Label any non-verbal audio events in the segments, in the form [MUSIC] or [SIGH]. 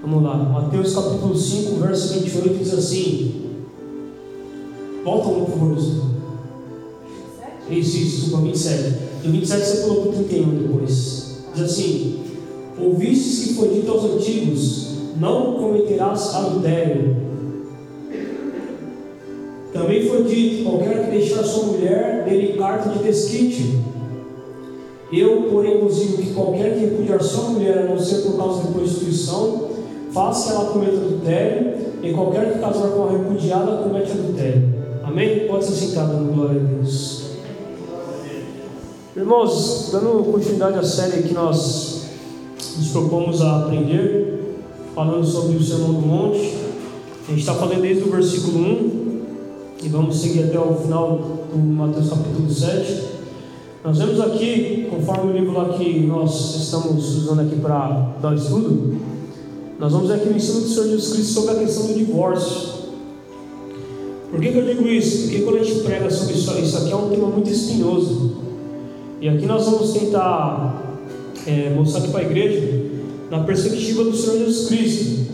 Vamos lá, Mateus capítulo 5, verso 28 diz assim. Volta um, por favor. Isso, isso, desculpa, 27. Do 27 você o 31 depois. Diz assim: Ouvistes que foi dito aos antigos: Não cometerás adultério. Também foi dito: Qualquer que deixar sua mulher, dele carta de desquite. Eu, porém, vos digo que qualquer que repudiar sua mulher, a não ser por causa de prostituição, faça ela cometa adultério, e qualquer que casar com a repudiada comete adultério. Amém? Pode se sentar dando glória a Deus. Irmãos, dando continuidade à série que nós nos propomos a aprender, falando sobre o Sermão do Monte, a gente está falando desde o versículo 1 e vamos seguir até o final do Mateus capítulo 7. Nós vemos aqui, conforme o livro lá que nós estamos usando aqui para dar estudo, nós vamos ver aqui o ensino do Senhor Jesus Cristo sobre a questão do divórcio. Por que, que eu digo isso? Porque quando a gente prega sobre isso, isso aqui é um tema muito espinhoso. E aqui nós vamos tentar é, mostrar aqui para a igreja, na perspectiva do Senhor Jesus Cristo,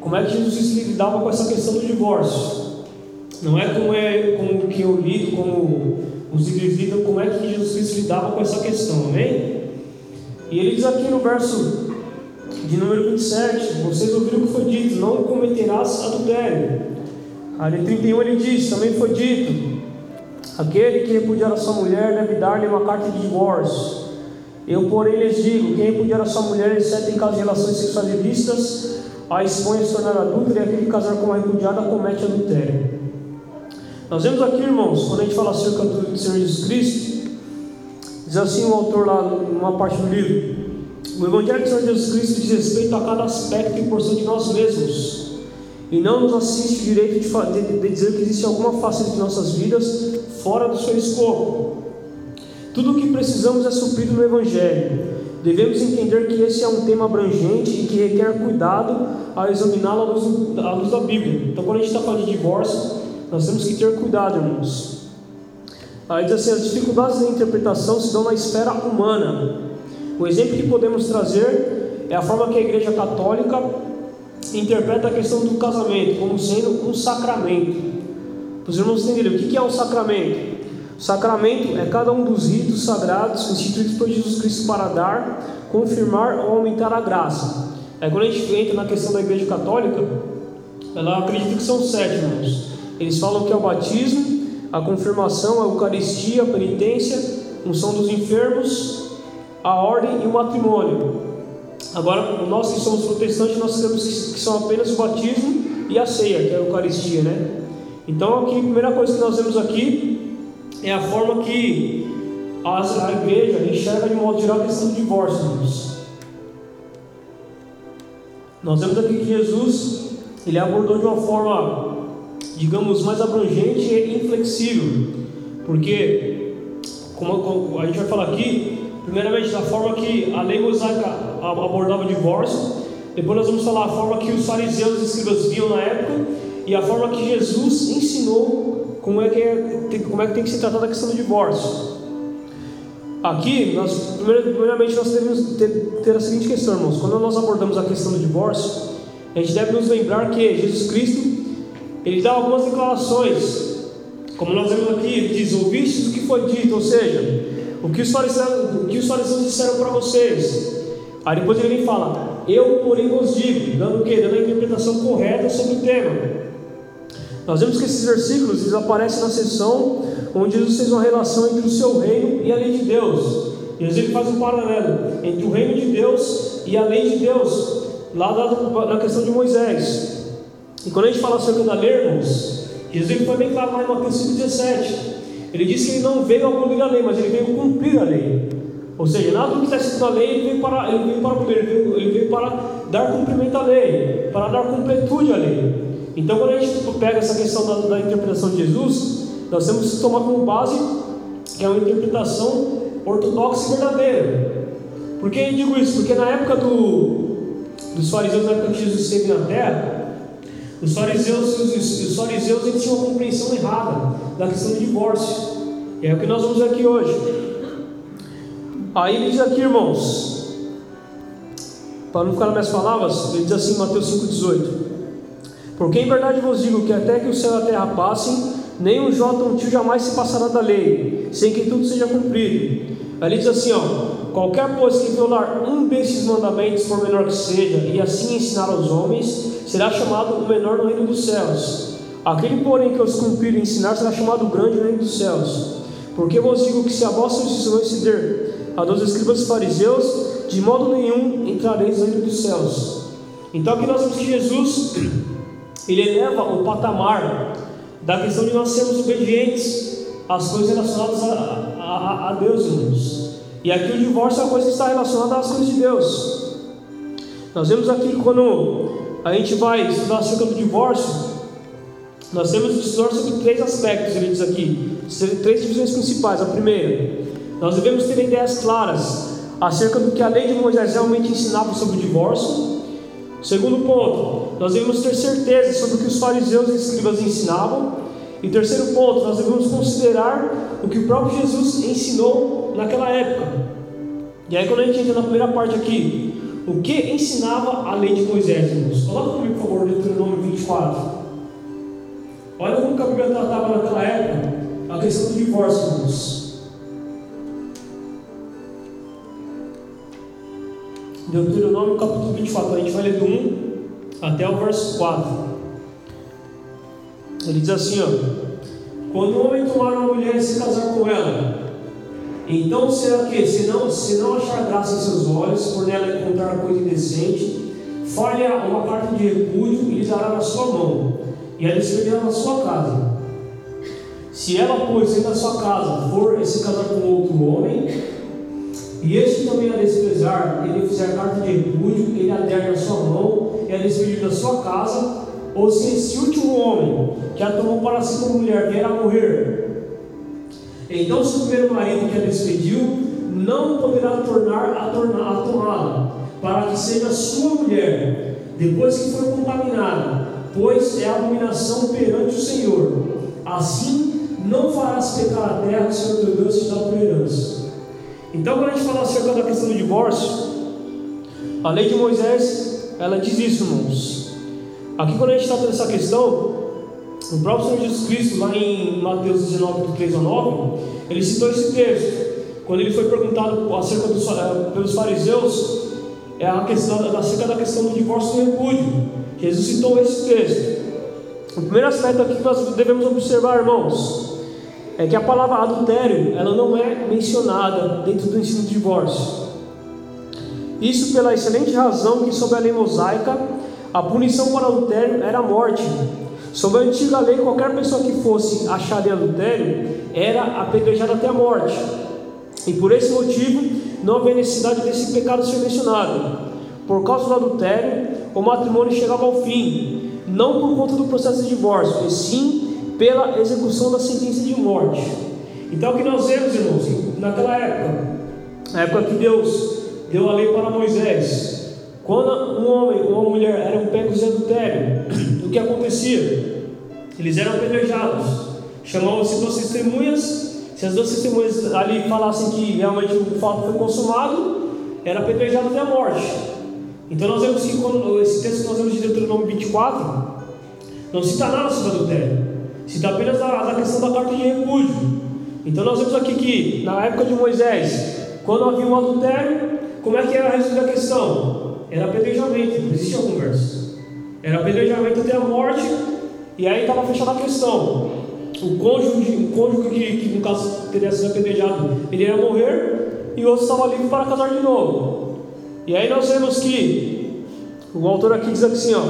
como é que Jesus lidava com essa questão do divórcio. Não é como é como que eu lido, como os líderes lidam, como é que Jesus Cristo lidava com essa questão, amém? E ele diz aqui no verso de número 27, vocês ouviram o que foi dito, não cometerás adultério. Aí 31 ele diz, também foi dito, Aquele que repudiar a sua mulher deve dar-lhe uma carta de divórcio. Eu, porém, lhes digo: quem repudiar a sua mulher, exceto em caso de relações sexuais ilícitas, a expõe a se tornar adulta, e aquele que casar com uma repudiada comete adultério. Nós vemos aqui, irmãos, quando a gente fala acerca do Senhor Jesus Cristo, diz assim o autor lá, numa parte do livro: O Evangelho do Senhor Jesus Cristo diz respeito a cada aspecto e porção de nós mesmos e não nos assiste o direito de, de, de, dizer que existe alguma face de nossas vidas fora do seu escopo. Tudo o que precisamos é suprido no Evangelho. Devemos entender que esse é um tema abrangente e que requer cuidado ao examiná-lo à luz, à luz da Bíblia. Então, quando a gente está falando de divórcio, nós temos que ter cuidado, irmãos. Aí diz assim: as dificuldades da interpretação se dão na esfera humana. O exemplo que podemos trazer é a forma que a Igreja Católica interpreta a questão do casamento como sendo um sacramento. Os irmãos entenderem o que é um sacramento? O sacramento é cada um dos ritos sagrados instituídos por Jesus Cristo para dar, confirmar ou aumentar a graça. É quando a gente entra na questão da Igreja Católica, ela acredita que são sete, irmãos. Eles falam que é o batismo, a confirmação, a Eucaristia, a penitência, unção dos enfermos, a ordem e o matrimônio. Agora, nós que somos protestantes, nós sabemos que são apenas o batismo e a ceia, que é a Eucaristia, né? Então, aqui, a primeira coisa que nós vemos aqui é a forma que a, igreja enxerga de modo geral a questão do divórcio. Nós vemos aqui que Jesus ele abordou de uma forma, digamos, mais abrangente e inflexível, porque, como a gente vai falar aqui, primeiramente da forma que a lei mosaica abordava o divórcio, depois nós vamos falar a forma que os fariseus e escribas viam na época e a forma que Jesus ensinou como é que, é, como é que tem que se tratar da questão do divórcio. Aqui, nós, primeiramente, nós devemos ter, ter a seguinte questão, irmãos: quando nós abordamos a questão do divórcio, a gente deve nos lembrar que Jesus Cristo ele dá algumas declarações, como nós vemos aqui, ele diz: Ouvistes o que foi dito, ou seja, o que os fariseus, o que os fariseus disseram para vocês. Aí depois ele vem fala: Eu, porém, vos digo, dando o quê? Dando a interpretação correta sobre o tema. Nós vemos que esses versículos eles aparecem na seção onde Jesus fez uma relação entre o seu reino e a lei de Deus. Jesus ele faz um paralelo entre o reino de Deus e a lei de Deus, lá na questão de Moisés. E quando a gente fala acerca da lei, irmãos, Jesus foi bem claro lá em Mateus 5,17. Ele disse que ele não veio abolir a lei, mas ele veio cumprir a lei. Ou seja, nada do que está escrito na lei ele veio para, ele veio para ele veio, ele veio para dar cumprimento à lei, para dar completude à lei. Então, quando a gente pega essa questão da, da interpretação de Jesus, nós temos que tomar como base que é uma interpretação ortodoxa e verdadeira. Por que eu digo isso? Porque na época do, dos fariseus, na época que Jesus esteve na terra, os fariseus, os, os fariseus eles tinham uma compreensão errada da questão do divórcio. E é o que nós vamos ver aqui hoje. Aí ele diz aqui, irmãos, para não ficar nas minhas palavras, ele diz assim em Mateus 5,18: Porque em verdade vos digo que até que o céu e a terra passem, nem um jota um tio jamais se passará da lei, sem que tudo seja cumprido. Ali diz assim: ó, qualquer pois que violar um desses mandamentos, por menor que seja, e assim ensinar aos homens, será chamado o menor no reino dos céus. Aquele, porém, que os cumprir e ensinar, será chamado grande no reino dos céus. Porque vos digo que se a vossa justiça não exceder a dos escribas e fariseus, de modo nenhum entrareis no reino dos céus. Então aqui nós vemos que Jesus [CLEARS THROAT] ele eleva o patamar da questão de nós sermos obedientes às coisas relacionadas a, a, a Deus, irmãos. E aqui o divórcio é uma coisa que está relacionada às coisas de Deus. Nós vemos aqui quando a gente vai estudar acerca do divórcio, nós temos estudar sobre três aspectos, ele diz aqui, três divisões principais. A primeira, nós devemos ter ideias claras acerca do que a lei de Moisés realmente ensinava sobre o divórcio. Segundo ponto, nós devemos ter certeza sobre o que os fariseus e escribas ensinavam. E terceiro ponto, nós devemos considerar o que o próprio Jesus ensinou naquela época. E aí, quando a gente entra na primeira parte aqui, o que ensinava a lei de Moisés, irmãos? Coloca comigo, por favor, Deuteronômio 24. Olha como a Bíblia tratava naquela época a questão do divórcio, irmãos. Deuteronômio capítulo 24, a gente vai ler do 1 até o verso 4. Ele diz assim: ó, Quando o homem tomar uma mulher e se casar com ela, então será que, se não, se não achar graça em seus olhos, por nela encontrar coisa indecente, fale uma carta de repúdio e lhe dará na sua mão, e a despedirá na sua casa. Se ela, pois, da sua casa, for se casar com outro homem, e este também a desprezar, ele fizer carta de repúdio, ele a der na sua mão, e a despedir da sua casa, ou se esse último homem, que a tomou para si como mulher, vier a morrer, então se o primeiro marido que a despediu, não poderá tornar a, tornar, a tomá-la, para que seja sua mulher, depois que for contaminada, pois é abominação perante o Senhor. Assim, não farás pecar a terra que o Senhor teu Deus te dá por herança. Então, quando a gente fala acerca da questão do divórcio, a lei de Moisés, ela diz isso, irmãos. Aqui, quando a gente está tendo essa questão, o próprio Senhor Jesus Cristo, lá em Mateus 19, 3 a 9, ele citou esse texto. Quando ele foi perguntado acerca dos, eh, pelos fariseus, é a questão, acerca da questão do divórcio e do repúdio. Jesus citou esse texto. O primeiro aspecto aqui que nós devemos observar, irmãos, é que a palavra adultério ela não é mencionada dentro do ensino do divórcio. Isso pela excelente razão que sob a lei mosaica a punição por adultério era a morte. Sob a antiga lei, qualquer pessoa que fosse achada em adultério era apedrejada até a morte. E por esse motivo não havia necessidade desse pecado ser mencionado. Por causa do adultério, o matrimônio chegava ao fim, não por conta do processo de divórcio, e sim pela execução da sentença de morte. Então o que nós vemos, irmãos, naquela época, na época que Deus deu a lei para Moisés, quando um homem ou uma mulher eram pegos de adultério, [CLEARS THROAT] o que acontecia? Eles eram apedrejados, chamavam-se duas testemunhas, se as duas testemunhas ali falassem que realmente o fato foi consumado, era apedrejado até a morte. Então nós vemos que quando, esse texto que nós vemos de Deuteronômio 24, não cita nada sobre adultério. Cita apenas a, a questão da carta de repúdio. Então nós vemos aqui que na época de Moisés, quando havia um adultério, como é que era resolvida a questão? Era apedrejamento, não existia conversa. Era apedrejamento até a morte, e aí estava fechada a questão. O cônjuge, o cônjuge que, que no caso teria sido apedrejado, ele ia morrer e o outro estava livre para casar de novo. E aí nós vemos que o autor aqui diz assim, ó,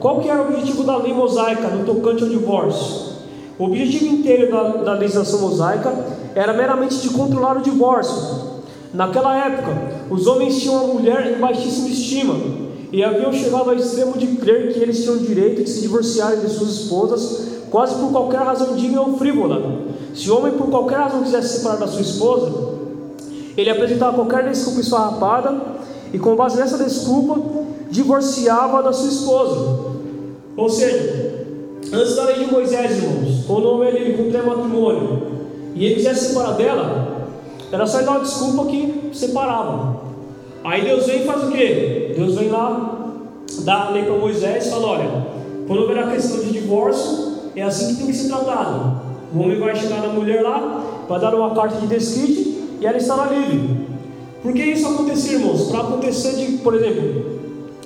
qual que era o objetivo da lei mosaica no tocante ao divórcio? O objetivo inteiro da, da legislação mosaica era meramente de controlar o divórcio. Naquela época, os homens tinham a mulher em baixíssima estima e haviam chegado ao extremo de crer que eles tinham direito de se divorciarem de suas esposas quase por qualquer razão digna ou frívola. Se o homem por qualquer razão quisesse se separar da sua esposa, ele apresentava qualquer desculpa esfarrapada e com base nessa desculpa divorciava da sua esposa. Ou seja, Antes da lei de Moisés, irmãos, quando o homem ele cumpria matrimônio e ele quisesse separar dela, era só dar uma desculpa que separava. Aí Deus vem e faz o quê? Deus vem lá, dá a lei para Moisés e fala: olha, quando houver a questão de divórcio, é assim que tem que ser tratado. O homem vai chegar na mulher lá, vai dar uma carta de desquite e ela estará livre. Por que isso acontecer, irmãos? Para acontecer de, por exemplo,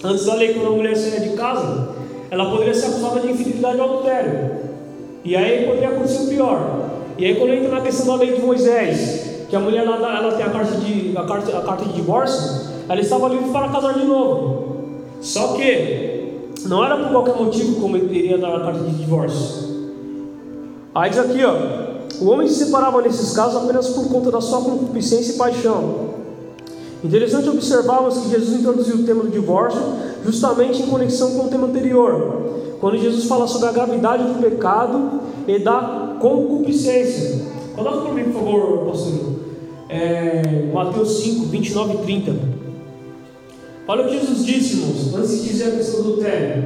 antes da lei, quando a mulher saía de casa, ela poderia ser acusada de infidelidade ou adultério. E aí poderia acontecer o pior. E aí quando entra na questão da lei de Moisés, que a mulher ela, ela tem a carta, de, a, carta, a carta de divórcio, ela estava livre para casar de novo. Só que não era por qualquer motivo como ele iria dar a carta de divórcio. Aí diz aqui, ó. O homem se separava nesses casos apenas por conta da sua concupiscência e paixão. Interessante observarmos que Jesus introduziu o tema do divórcio justamente em conexão com o tema anterior, quando Jesus fala sobre a gravidade do pecado e da concupiscência. Coloca para mim, por favor, pastor. É, Mateus 5, 29 e 30. Olha o que Jesus disse, irmãos, antes de dizer a questão do adultério.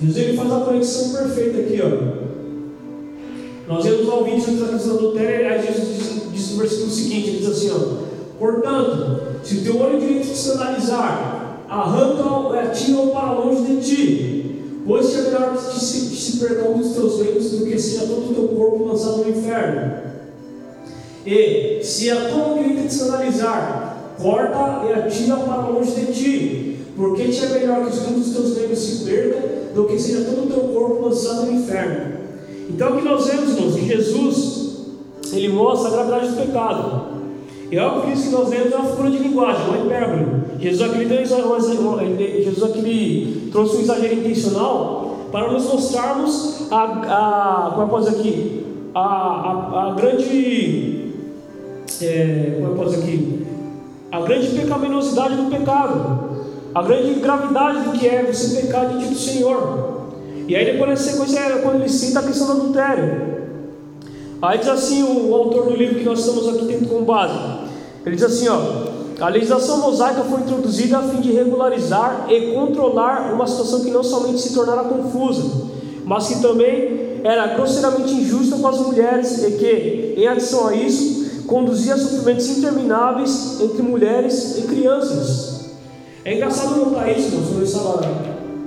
Jesus ele faz a conexão perfeita aqui, ó. Nós vemos ao vídeo antes da questão do adultério, aí Jesus diz, no versículo seguinte, ele diz assim, ó. Portanto, se o teu olho direito te escandalizar, arranca-o, é, tira-o para longe de ti, pois é melhor que se, se perca um dos teus membros do que seja todo o teu corpo lançado no inferno. E se a tua mão direita te escandalizar, corta e atira para longe de ti, porque te é melhor que um dos teus membros se perca do que seja todo o teu corpo lançado no inferno. Então, o que nós vemos, irmãos, que Jesus ele mostra a gravidade do pecado. E é óbvio que isso que nós vemos é uma figura de linguagem, uma hipérbole. Jesus aqui, Jesus aqui trouxe um exagero intencional para nos mostrarmos a, a como posso dizer aqui, a, a, a grande, é, como eu posso aqui, a grande pecaminosidade do pecado, a grande gravidade do que é você pecar diante do Senhor. E aí depois na sequência é quando ele cita a questão do adultério. Aí diz assim o, o autor do livro que nós estamos aqui tendo como base. Ele diz assim, ó, a legislação mosaica foi introduzida a fim de regularizar e controlar uma situação que não somente se tornara confusa, mas que também era grosseiramente injusta com as mulheres e que, em adição a isso, conduzia a sofrimentos intermináveis entre mulheres e crianças. É engraçado notar isso, quando eu estava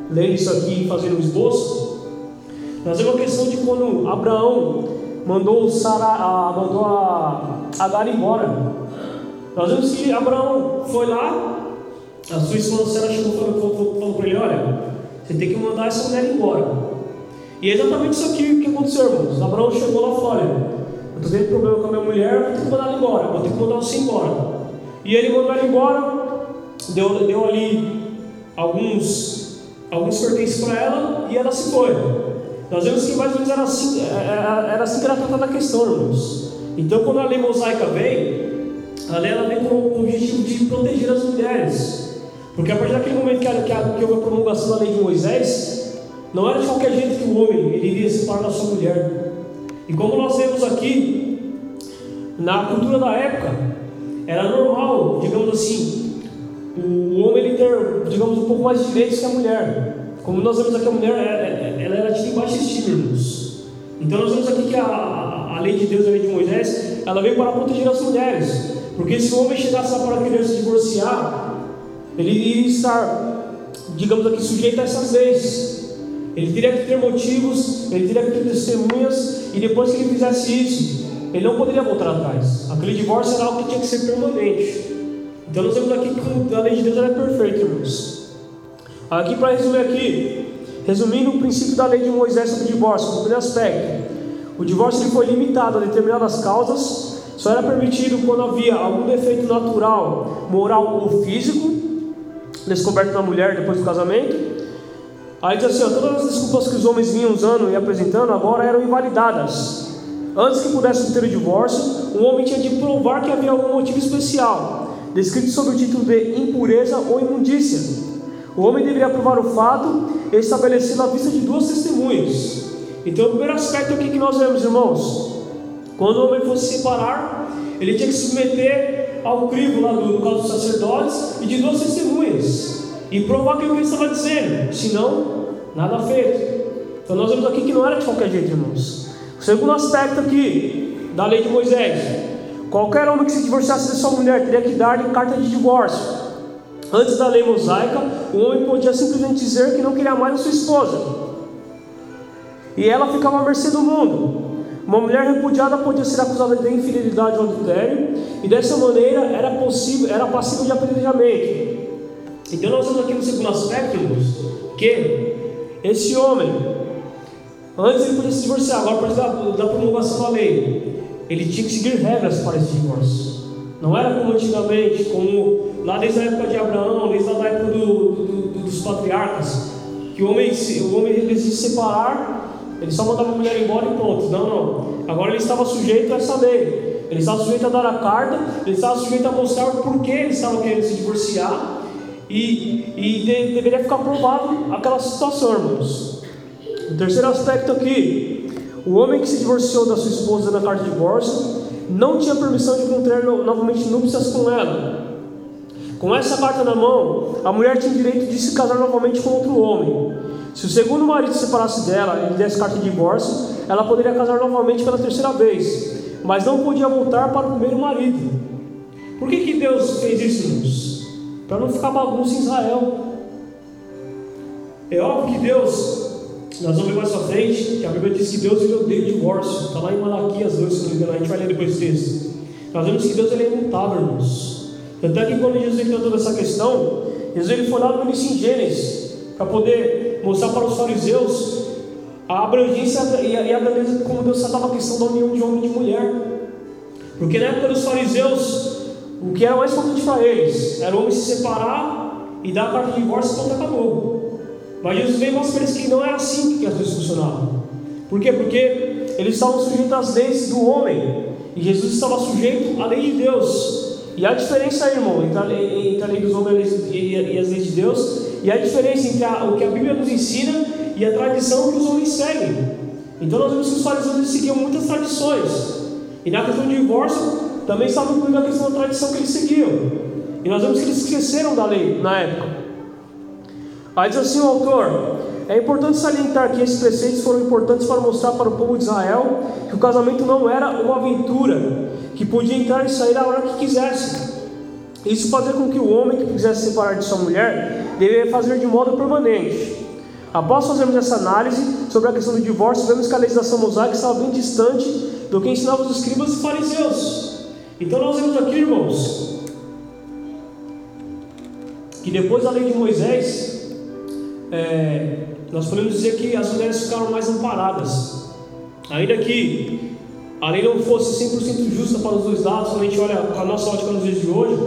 lendo isso aqui e fazendo um esboço. Nós vemos a questão de quando Abraão mandou, Sara, a, mandou a Agar embora. Nós vemos que Abraão foi lá, a sua esposa Sara chegou falou, falou para ele: Olha, você tem que mandar essa mulher embora. E é exatamente isso aqui que aconteceu, irmãos. Abraão chegou lá e falou: eu estou tendo problema com a minha mulher, vou ter que mandar ela embora, vou ter que mandar você embora. E ele mandou ela embora, deu, deu ali alguns, alguns pertences para ela e ela se foi. Nós vemos que mais ou menos era assim, é, é, era assim que era tratada a questão, irmãos. Então, quando a lei mosaica veio, a lei ela vem com o objetivo de proteger as mulheres. Porque a partir daquele momento que, a, que, a, que houve a promulgação da lei de Moisés, não era de qualquer jeito que o homem ele iria se separar da sua mulher. E como nós vemos aqui, na cultura da época, era normal, digamos assim, o homem ele ter, digamos, um pouco mais de direitos que a mulher. Como nós vemos aqui, a mulher ela era tida em baixa estima, Então nós vemos aqui que a, a, lei de Deus, a lei de Moisés, ela veio para proteger as mulheres. Porque se o homem chegasse para querer se divorciar, ele iria estar, digamos aqui, sujeito a essas leis. Ele teria que ter motivos, ele teria que ter testemunhas, e depois que ele fizesse isso, ele não poderia voltar atrás. Aquele divórcio era algo que tinha que ser permanente. Então nós vemos aqui que a lei de Deus é perfeita, irmãos. Aqui para resumir aqui, resumindo o princípio da lei de Moisés sobre o divórcio, o primeiro aspecto. O divórcio foi limitado a determinadas causas só era permitido quando havia algum defeito natural, moral ou físico, descoberto na mulher depois do casamento. Aí diz assim: ó, todas as desculpas que os homens vinham usando e apresentando agora eram invalidadas. Antes que pudesse ter o divórcio, o homem tinha de provar que havia algum motivo especial, descrito sob o título de impureza ou imundícia. O homem deveria provar o fato estabelecido à vista de duas testemunhas. Então, o primeiro aspecto aqui que nós vemos, irmãos, quando o homem fosse separar, ele tinha que se submeter ao crivo lá do, no caso dos sacerdotes e de duas testemunhas e provar aquilo que ele estava dizendo, senão, nada feito. Então nós vemos aqui que não era de qualquer jeito, irmãos. O segundo aspecto aqui da lei de Moisés: Qualquer homem que se divorciasse de sua mulher teria que dar-lhe carta de divórcio. Antes da lei mosaica, o homem podia simplesmente dizer que não queria mais a sua esposa. E ela ficava à mercê do mundo. Uma mulher repudiada podia ser acusada de infidelidade ou adultério, e dessa maneira era possível, era passível de apedrejamento. Então nós vemos aqui no segundo aspecto, irmãos, que esse homem, antes ele podia se divorciar, agora por da, da promulgação da lei, ele tinha que seguir regras para esse divórcio. Não era como antigamente, como lá desde a época de Abraão, desde a época do, do, do, dos patriarcas, que o homem, o homem decidiu se separar, ele só mandava a mulher embora e pronto. Não, não. Agora ele estava sujeito a essa lei. Ele estava sujeito a dar a carta, ele estava sujeito a mostrar o porquê ele estava querendo se divorciar e, e de, deveria ficar provado aquela situação, irmãos. O terceiro aspecto aqui: o homem que se divorciou da sua esposa na carta de divórcio não tinha permissão de contrair novamente núpcias com ela. Com essa carta na mão, a mulher tinha direito de se casar novamente com outro homem. Se o segundo marido se separasse dela e desse carta de divórcio, ela poderia casar novamente pela terceira vez, mas não podia voltar para o primeiro marido. Por que, que Deus fez isso? Para não ficar bagunça em Israel. É óbvio que Deus, nós vamos ver mais para frente, que a Bíblia diz que Deus ele odeia o divórcio. Está lá em Malaquias 2, se não me engano, a gente vai ler depois texto. Nós vemos que Deus ele é imutável, irmãos. Tanto é que quando Jesus ele toda essa questão, Jesus ele foi lá no início em Gênesis, para poder mostrar para os fariseus a abrangência e a, e a grandeza como Deus tratava a questão da união de homem e de mulher. Porque na época dos fariseus, o que era mais importante para eles era o homem se separar e dar a carta de divórcio e pronto, acabou. Mas Jesus veio mostrar para eles que não é assim que as coisas funcionavam. Por quê? Porque eles estavam sujeitos às leis do homem e Jesus estava sujeito à lei de Deus. E a diferença aí, irmão, entre a lei, entre a lei dos homens e, as leis de Deus, e a diferença entre a, o que a Bíblia nos ensina e a tradição que os homens seguem. Então nós vemos que os fariseus seguiam muitas tradições. E na questão de divórcio, também estava incluindo a questão da tradição que eles seguiam. E nós vemos que eles esqueceram da lei na época. Aí diz assim o autor: é importante salientar que esses preceitos foram importantes para mostrar para o povo de Israel que o casamento não era uma aventura, que podia entrar e sair a hora que quisesse. Isso fazia com que o homem que quisesse separar de sua mulher deveria fazer de modo permanente. Após fazermos essa análise sobre a questão do divórcio, vemos que a legislação mosaica estava bem distante do que ensinavam os escribas e fariseus. Então nós vemos aqui, irmãos, que depois da lei de Moisés, é, nós podemos dizer que as mulheres ficaram mais amparadas. Ainda que a lei não fosse 100% justa para os dois lados, quando a gente olha com a nossa ótica nos dias de hoje,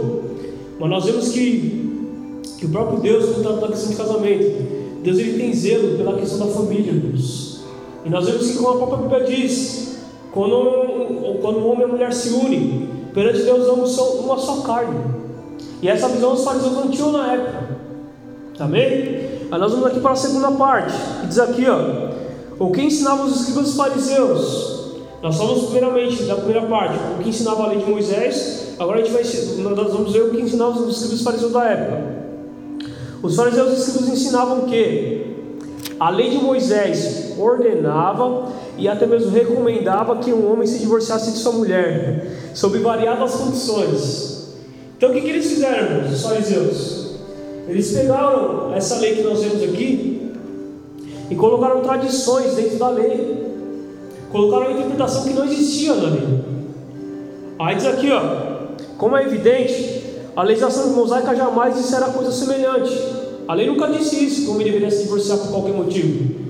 mas nós vemos que, que o próprio Deus, quando trata da questão de casamento, Deus ele tem zelo pela questão da família. E nós vemos que, como a própria Bíblia diz, quando, quando o homem e a mulher se unem, Perante Deus, ambos são uma só carne. E essa visão os fariseus não tinham na época. Amém? Aí nós vamos aqui para a segunda parte, que diz aqui, ó. O que ensinavam os escribas fariseus? Nós falamos primeiramente da primeira parte, o que ensinava a lei de Moisés. Agora a gente vai, nós vamos ver o que ensinavam os escribas fariseus da época. Os fariseus e escribas ensinavam que a lei de Moisés ordenava e até mesmo recomendava que um homem se divorciasse de sua mulher, sob variadas condições. Então o que, que eles fizeram, os fariseus? Eles pegaram essa lei que nós vemos aqui e colocaram tradições dentro da lei, colocaram uma interpretação que não existia na lei. Aí diz aqui, ó, como é evidente, a legislação mosaica jamais dissera coisa semelhante. A lei nunca disse isso, que o homem deveria se divorciar por qualquer motivo.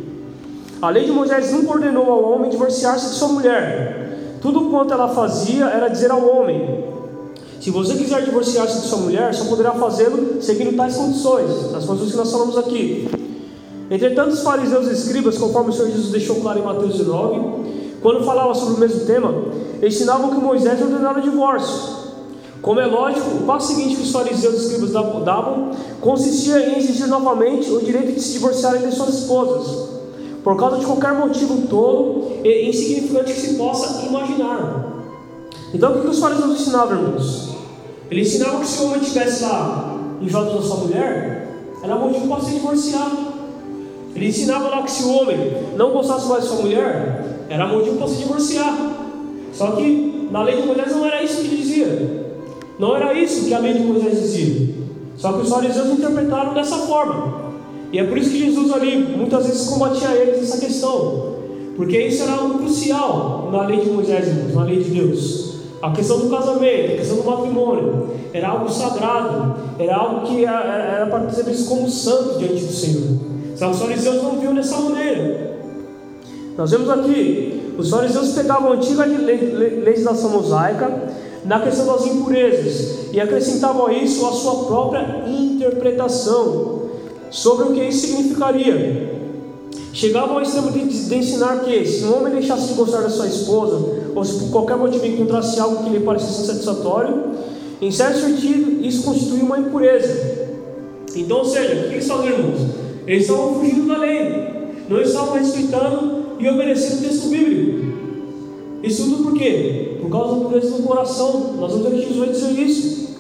A lei de Moisés nunca ordenou ao homem divorciar-se de sua mulher. Tudo quanto ela fazia era dizer ao homem: se você quiser divorciar-se de sua mulher, só poderá fazê-lo seguindo tais condições, as condições que nós falamos aqui. Entretanto, os fariseus e escribas, conforme o Senhor Jesus deixou claro em Mateus 19, quando falava sobre o mesmo tema, ensinavam que Moisés ordenara o divórcio. Como é lógico, o passo seguinte que os fariseus e escribas davam consistia em exigir novamente o direito de se divorciarem de suas esposas por causa de qualquer motivo tolo e insignificante que se possa imaginar. Então o que os fariseus ensinavam, irmãos? Eles ensinavam que se o homem estivesse lá volta da sua mulher, era motivo para se divorciar. Ele ensinava lá que se o homem não gostasse mais de sua mulher, era motivo para se divorciar. Só que na lei de Moisés não era isso que dizia. Não era isso que a lei de Moisés dizia. Só que os fariseus interpretaram dessa forma. E é por isso que Jesus ali muitas vezes combatia eles nessa questão. Porque isso era algo crucial na lei de Moisés, na lei de Deus. A questão do casamento, a questão do matrimônio, era algo sagrado, era algo que era para ser visto como santo diante do Senhor. Só os fariseus não viam dessa maneira. Nós vemos aqui, os fariseus pegavam a antiga legislação mosaica na questão das impurezas e acrescentavam a isso a sua própria interpretação sobre o que isso significaria. Chegavam ao extremo de, de, ensinar que se um homem deixasse de gostar da sua esposa, ou se por qualquer motivo encontrasse algo que lhe parecesse insatisfatório, em certo sentido, isso constituía uma impureza. Então, ou seja, o que eles estavam, irmãos? Eles estavam fugindo da lei, não estavam respeitando e obedecendo o texto bíblico. Isso tudo por quê? Por causa da pureza do coração. Nós vamos Jesus vai dizer isso.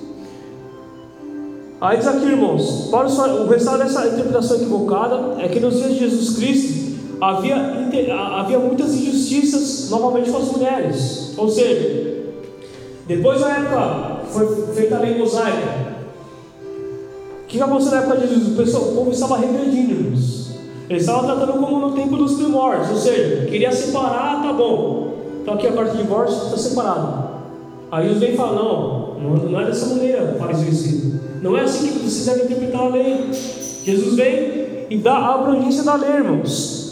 Aí diz aqui, irmãos, para o resultado dessa interpretação equivocada é que nos dias de Jesus Cristo havia, havia muitas injustiças novamente com as mulheres. Ou seja, depois da época foi feita a lei mosaica, o que aconteceu na época de Jesus? O, pessoal, o povo estava regredindo, irmãos. Ele estava tratando como no tempo dos primórdios, ou seja, queria separar, tá bom. Então aqui a carta de divórcio está separado. Aí Jesus vem e fala, não, não é dessa maneira, fariseu ensino. Não é assim que vocês devem interpretar a lei. Jesus vem e dá a abrangência da lei, irmãos.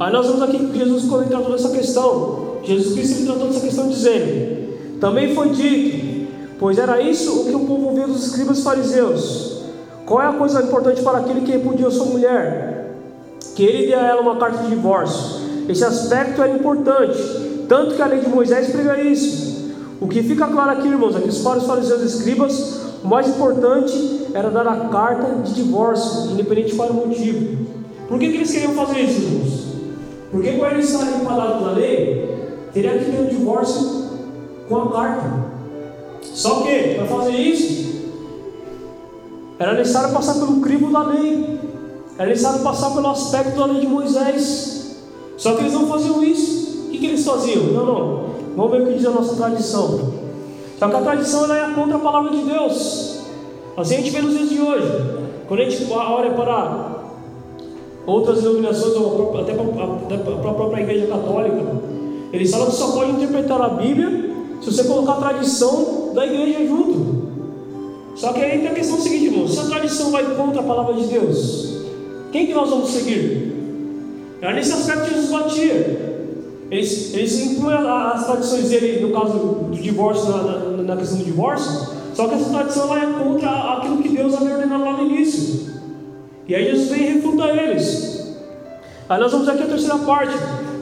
Aí nós vemos aqui Jesus comenta toda essa questão. Jesus Cristo tratou dessa questão dizendo: Também foi dito, pois era isso o que o povo ouvia dos escribas fariseus. Qual é a coisa importante para aquele que repudiou sua mulher? Que ele dê a ela uma carta de divórcio. Esse aspecto era importante, tanto que a lei de Moisés prega isso. O que fica claro aqui, irmãos, é que os fariseus e escribas o mais importante era dar a carta de divórcio, independente era o motivo. Por que, que eles queriam fazer isso, irmãos? Porque quando eles estarem empadados na lei, teria que ter um divórcio com a carta. Só que, para fazer isso, era necessário passar pelo crivo da lei, era necessário passar pelo aspecto da lei de Moisés. Só que eles não faziam isso. O que, que eles faziam? Não, não. Vamos ver o que diz a nossa tradição. Só que a tradição ela é contra a palavra de Deus. Assim a gente vê nos dias de hoje. Quando a gente olha para outras denominações, ou até para a própria igreja católica, eles falam que só pode interpretar a Bíblia se você colocar a tradição da igreja junto. Só que aí tem a questão seguinte, se a tradição vai contra a palavra de Deus, quem que nós vamos seguir? Era nesse aspecto que Jesus batia. Eles, eles incluem as tradições dele, no caso do divórcio, na, na, na questão do divórcio, só que essa tradição é contra aquilo que Deus havia ordenado lá no início. E aí Jesus vem e refuta eles. Aí nós vamos aqui a terceira parte.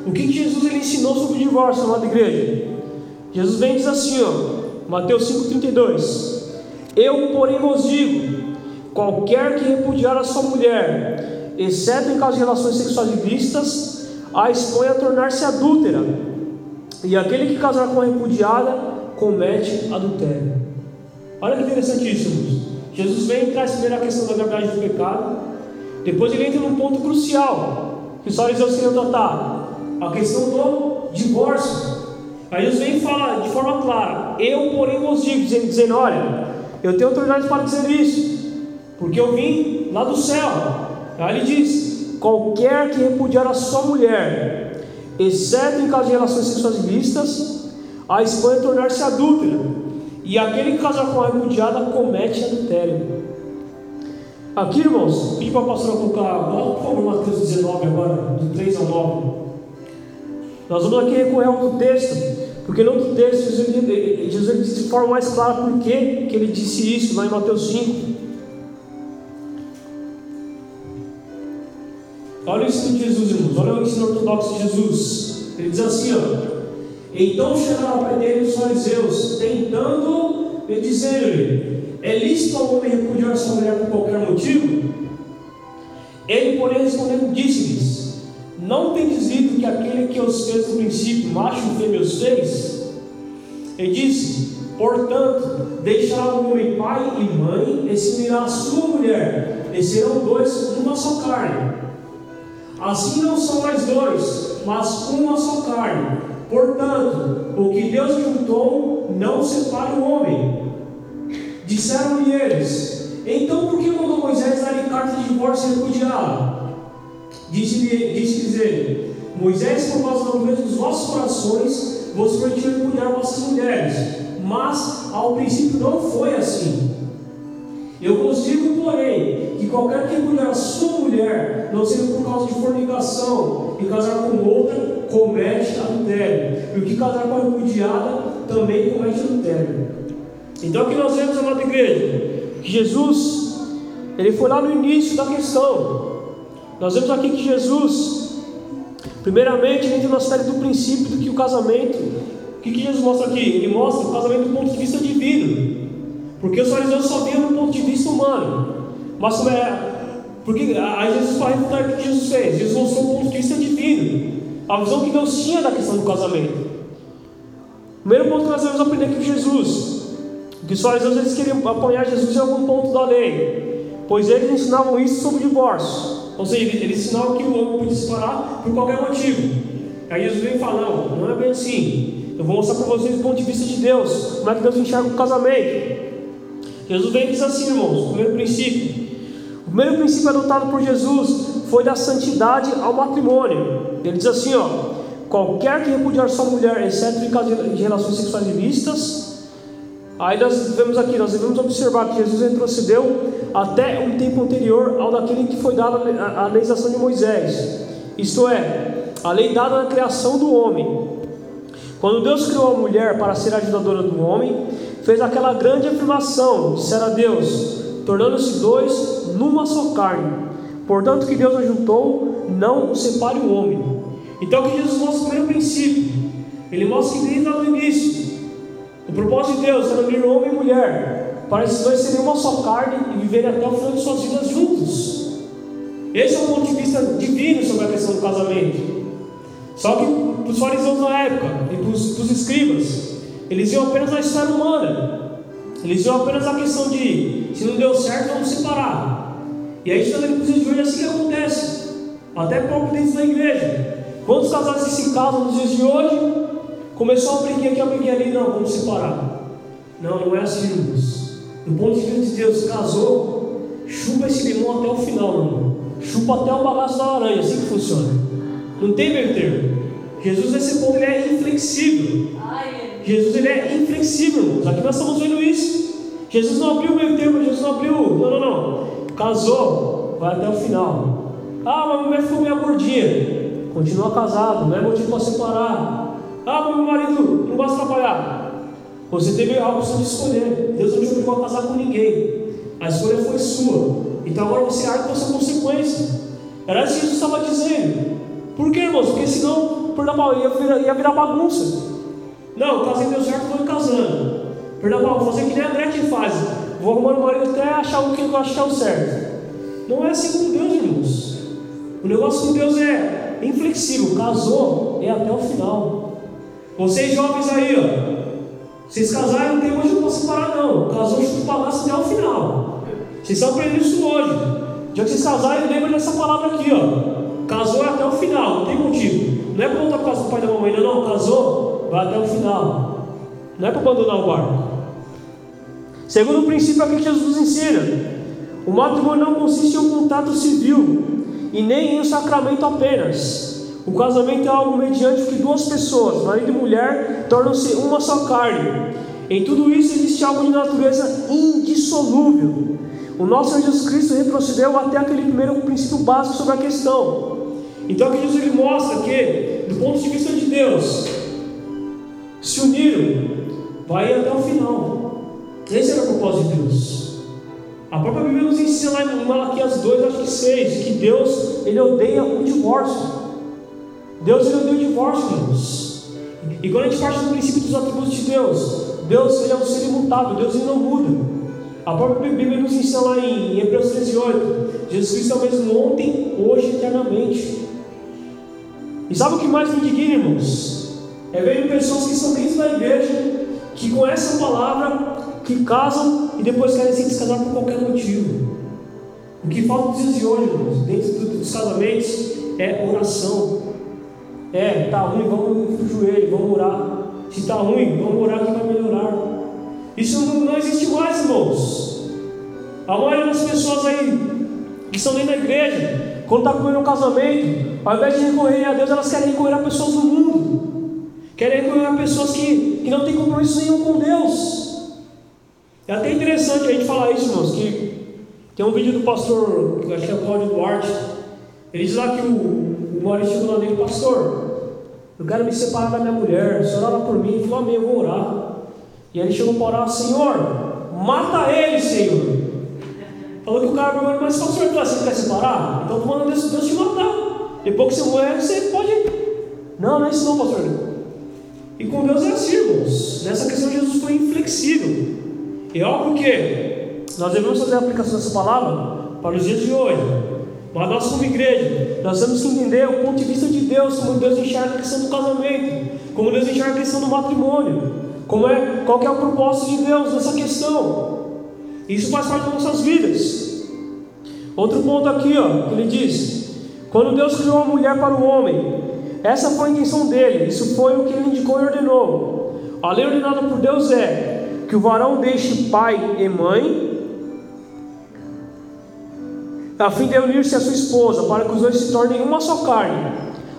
O que, Jesus ele ensinou sobre o divórcio, amada igreja? Jesus vem e diz assim, ó, Mateus 5,32: Eu, porém, vos digo: qualquer que repudiar a sua mulher, exceto em caso de relações sexuais ilícitas, a expõe a tornar-se adúltera, e aquele que casar com a repudiada comete adultério. Olha que interessante isso. Jesus vem traz primeiro a questão da gravidade do pecado, depois ele entra num ponto crucial, que os fariseus queriam tratar, a questão do divórcio. Aí Jesus vem e fala de forma clara: Eu, porém, vos digo, dizendo olha, eu tenho autoridade para dizer isso, porque eu vim lá do céu. Aí ele diz: qualquer que repudiar a sua mulher, exceto em caso de relações sexuais ilícitas, a expõe a tornar-se adúltera, e aquele que casar com a repudiada comete adultério. Aqui, irmãos, pedi para a pastora colocar, por favor, Mateus 19 agora, do 3 ao 9. Nós vamos aqui recorrer ao outro texto, porque no outro texto Jesus, Jesus de forma mais clara por que ele disse isso, lá em Mateus 5. Olha o ensino de Jesus, irmãos. Olha o ensino ortodoxo de Jesus. Ele diz assim: ó. Então chegaram ao pé dele os fariseus, tentando e dizendo-lhe: É lícito ao homem repudiar sua mulher por qualquer motivo? Ele, porém, respondendo, disse-lhes: Não tem dito que aquele que os fez no princípio, macho e fêmea os fez? Ele disse: Portanto, deixará o homem pai e mãe, e se unirá a sua mulher, e serão dois uma só carne. Assim não são mais dois, mas uma só carne. Portanto, o que Deus juntou, não separe o homem. Disseram-lhe eles: Então por que mandou Moisés dar carta de divórcio e repudiá-la? Disse-lhes disse ele: Moisés, por causa do movimento dos vossos corações, vos permitiu repudiar vossas mulheres. Mas ao princípio não foi assim. Eu vos digo, porém, que qualquer que a sua mulher, não seja por causa de fornicação, e casar com outra, comete adultério. E o que casar com a repudiada, também comete adultério. Então aqui nós vemos, amada igreja, que Jesus, ele foi lá no início da questão. Nós vemos aqui que Jesus, primeiramente, entra na série do princípio do que o casamento, o que, que Jesus mostra aqui? Ele mostra o casamento do ponto de vista divino. Porque os fariseus só viam do ponto de vista humano. Mas é. Porque aí Jesus vai refutar o que Jesus fez. Jesus mostrou o ponto de vista divino. A visão que Deus tinha da questão do casamento. O primeiro ponto que nós devemos aprender aqui com Jesus. Que os fariseus eles queriam apoiar Jesus em algum ponto da lei. Pois eles ensinavam isso sobre o divórcio. Ou seja, eles, ensinavam que o homem podia se separar por qualquer motivo. Aí Jesus vem e fala: não, é bem assim. Eu vou mostrar para vocês do ponto de vista de Deus. Como é que Deus enxerga o casamento. Jesus vem e diz assim, irmãos: o primeiro princípio. O primeiro princípio adotado por Jesus foi da santidade ao matrimônio. Ele diz assim: ó, qualquer que repudiar sua mulher, exceto em caso de relações sexuais ilícitas. Aí nós vemos aqui, nós devemos observar que Jesus retrocedeu até um tempo anterior ao daquele que foi dado a legislação de Moisés. Isto é, a lei dada na criação do homem. Quando Deus criou a mulher para ser ajudadora do homem, fez aquela grande afirmação, dissera a Deus, tornando-se dois numa só carne. Portanto, que Deus ajuntou, não separe o homem. Então, que Jesus mostra o primeiro princípio. Ele mostra que desde lá no início, o propósito de Deus era unir homem e mulher, para esses dois serem uma só carne e viverem até o final de suas vidas juntos. Esse é o ponto de vista divino sobre a questão do casamento. Só que para os fariseus na época e para os escribas, eles iam apenas na história humana. Eles iam apenas na questão de se não deu certo, vamos separar. E aí, estando nos dias de hoje, assim que acontece. Até próprio dentro da igreja. Quantos casais que se casam nos dias de hoje? Começou a brigar aqui, a brigar ali, não, vamos separar. Não, não é assim, irmãos. No ponto de vista de Deus, casou, chupa esse limão até o final, irmão. Chupa até o bagaço da aranha, assim que funciona. Não tem meio termo. Jesus, nesse ponto, ele é inflexível. Jesus ele é inflexível, irmãos. Aqui nós estamos vendo isso. Jesus não abriu o meio termo, Jesus não abriu. Não, não, não. Casou, vai até o final. Ah, mas minha ficou meio gordinha. Continua casado, não é motivo para separar. Ah, mas meu marido não gosta de trabalhar. Você teve a opção de escolher. Deus não te obrigou a casar com ninguém. A escolha foi sua. Então agora você arca com essa consequência. Era isso que Jesus estava dizendo. Por quê, irmãos? Porque senão, por ia virar, ia virar bagunça. Não, casei deu certo, estou casando. Vou fazer que nem a que faz. Vou arrumando o marido até achar o que eu acho que é o certo. Não é assim com Deus, irmãos. O negócio com Deus é inflexível. Casou, é até o final. Vocês jovens aí, ó. Vocês casarem, não tem hoje para separar, não. Casou, chuta o palácio até o final. Vocês estão aprendendo isso hoje. Já que vocês casarem, lembra dessa palavra aqui, ó. Casou é até o final, não tem motivo. Não é para voltar para casa do pai da mamãe, não, não. Casou, vai até o final. Não é para abandonar o barco. Segundo o princípio aqui que Jesus nos ensina, o matrimônio não consiste em um contato civil e nem em um sacramento apenas. O casamento é algo mediante que duas pessoas, marido e mulher, tornam-se uma só carne. Em tudo isso existe algo de natureza indissolúvel. O nosso Jesus Cristo retrocedeu até aquele primeiro princípio básico sobre a questão. Então aqui Jesus ele mostra que, do ponto de vista de Deus, se uniram, vai até o final. Esse era o propósito de Deus. A própria Bíblia nos ensina lá em Malaquias 2, acho que 6, que Deus ele odeia o divórcio. Deus ele odeia o divórcio, irmãos. E quando a gente parte do princípio dos atributos de Deus, Deus ele é um ser imutável, Deus ele não muda. A própria Bíblia nos ensina lá em Hebreus 13, 8, Jesus Cristo é o mesmo ontem, hoje e eternamente. E sabe o que mais me indigna, irmãos? É ver pessoas que são dentro da igreja, que conhecem a palavra, que casam e depois querem se descasar por qualquer motivo. O que falta dias de hoje, irmãos, dentro dos casamentos, é oração. É, tá ruim, vamos pro joelho, vamos orar. Se está ruim, vamos orar que vai melhorar. Isso não, não existe mais, irmãos. A maioria das pessoas aí que estão dentro da igreja, quando está comendo um casamento, ao invés de recorrer a Deus, elas querem recorrer a pessoas do mundo. Querem recorrer a pessoas que, que não têm compromisso nenhum com Deus. É até interessante a gente falar isso, irmãos, que tem um vídeo do pastor, acho que é o Cláudio Duarte, ele diz lá que o, o marido chegou lá dele, pastor, eu quero me separar da minha mulher. O senhor por mim. Ele falou, amém, eu vou orar. E aí ele chegou para orar, Senhor, mata ele, Senhor. Falou que o cara perguntou, mas senhor você quer separar? Então estou mandando Deus, Deus te matar. Depois que você morrer, você pode. Não, não é isso não, pastor. E com Deus é assim, irmãos. Nessa questão Jesus foi inflexível. E óbvio que nós devemos fazer a aplicação dessa palavra para os dias de hoje. Mas nós, como igreja, nós temos que entender o ponto de vista de Deus, como Deus enxerga a questão do casamento, como Deus enxerga a questão do matrimônio, como é, qual é o propósito de Deus nessa questão. Isso faz parte das nossas vidas. Outro ponto aqui, ó, que ele diz: quando Deus criou a mulher para o homem, essa foi a intenção dele, isso foi o que ele indicou e ordenou. A lei ordenada por Deus é que o varão deixe pai e mãe a fim de unir-se à sua esposa, para que os dois se tornem uma só carne.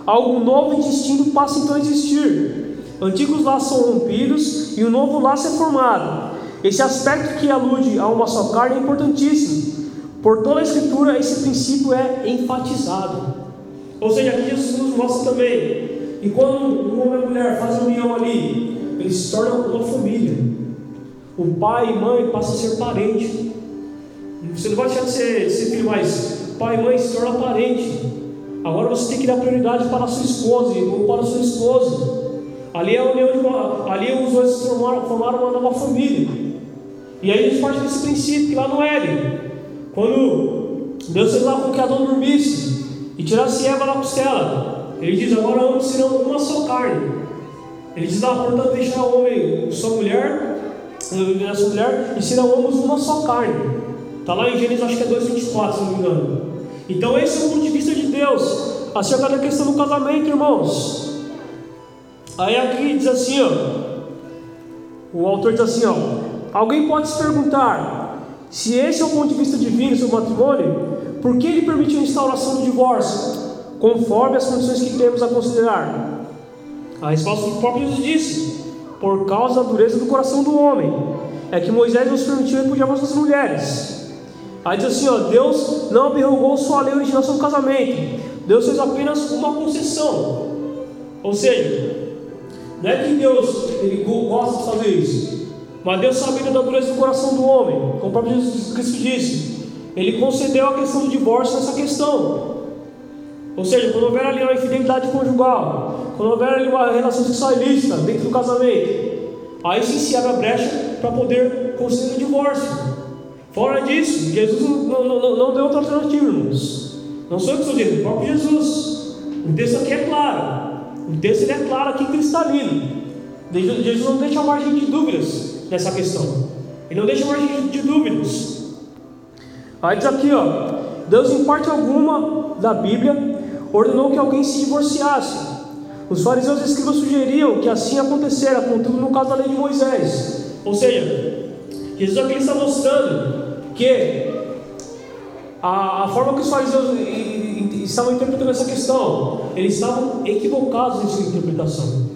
Algo novo e distinto passa então a existir. Antigos laços são rompidos e um novo laço é formado. Esse aspecto que alude a uma só carne é importantíssimo. Por toda a Escritura, esse princípio é enfatizado. Ou seja, aqui Jesus nos mostra também que quando um homem e uma mulher fazem união ali, eles se tornam uma família. O pai e mãe passam a ser parente. Você não vai deixar de ser, ser filho, mas pai e mãe se torna parente. Agora você tem que dar prioridade para a sua esposa ou para a sua esposa. Ali é a união de uma, ali os dois formaram, formaram uma nova família. E aí a gente parte desse princípio que lá no Éden, quando Deus fez lá com que Adão dormisse e tirasse Eva da costela, ele diz: agora ambos serão uma só carne. Ele diz lá, portanto, deixar o homem sua mulher, sua mulher, e serão ambos uma só carne. Está lá em Gênesis, acho que é 2,24, se não me engano. Então, esse é o ponto de vista de Deus acerca da questão do casamento, irmãos. Aí aqui diz assim, ó. O autor diz assim, ó. Alguém pode se perguntar se esse é o ponto de vista divino sobre o matrimônio, por que ele permitiu a instauração do divórcio, conforme as condições que temos a considerar? A resposta do próprio Jesus disse: por causa da dureza do coração do homem, é que Moisés nos permitiu repudiar nossas mulheres. Aí diz assim: ó, Deus não abrogou sua lei original sobre o casamento, Deus fez apenas uma concessão. Ou seja, não é que Deus ele gosta de fazer isso, mas Deus sabia da dureza do coração do homem, como o próprio Jesus Cristo disse. Ele concedeu a questão do divórcio nessa questão. Ou seja, quando houver ali uma infidelidade conjugal, quando houver ali uma relação sexual ilícita dentro do casamento, aí sim se abre a brecha para poder conceder o divórcio. Fora disso, Jesus não, não, não, não deu outra alternativa, irmãos. Não sou eu que estou dizendo, o próprio Jesus. O texto aqui é claro. O texto ele é claro aqui cristalino. Jesus não deixa margem de dúvidas nessa questão. Ele não deixa margem de dúvidas. Aí diz aqui, ó. Deus, em parte alguma da Bíblia, ordenou que alguém se divorciasse. Os fariseus e escribas sugeriam que assim acontecera, contudo, no caso da lei de Moisés. Ou seja, Jesus aqui está mostrando que a, a forma que os fariseus estavam interpretando essa questão, eles estavam equivocados em sua interpretação.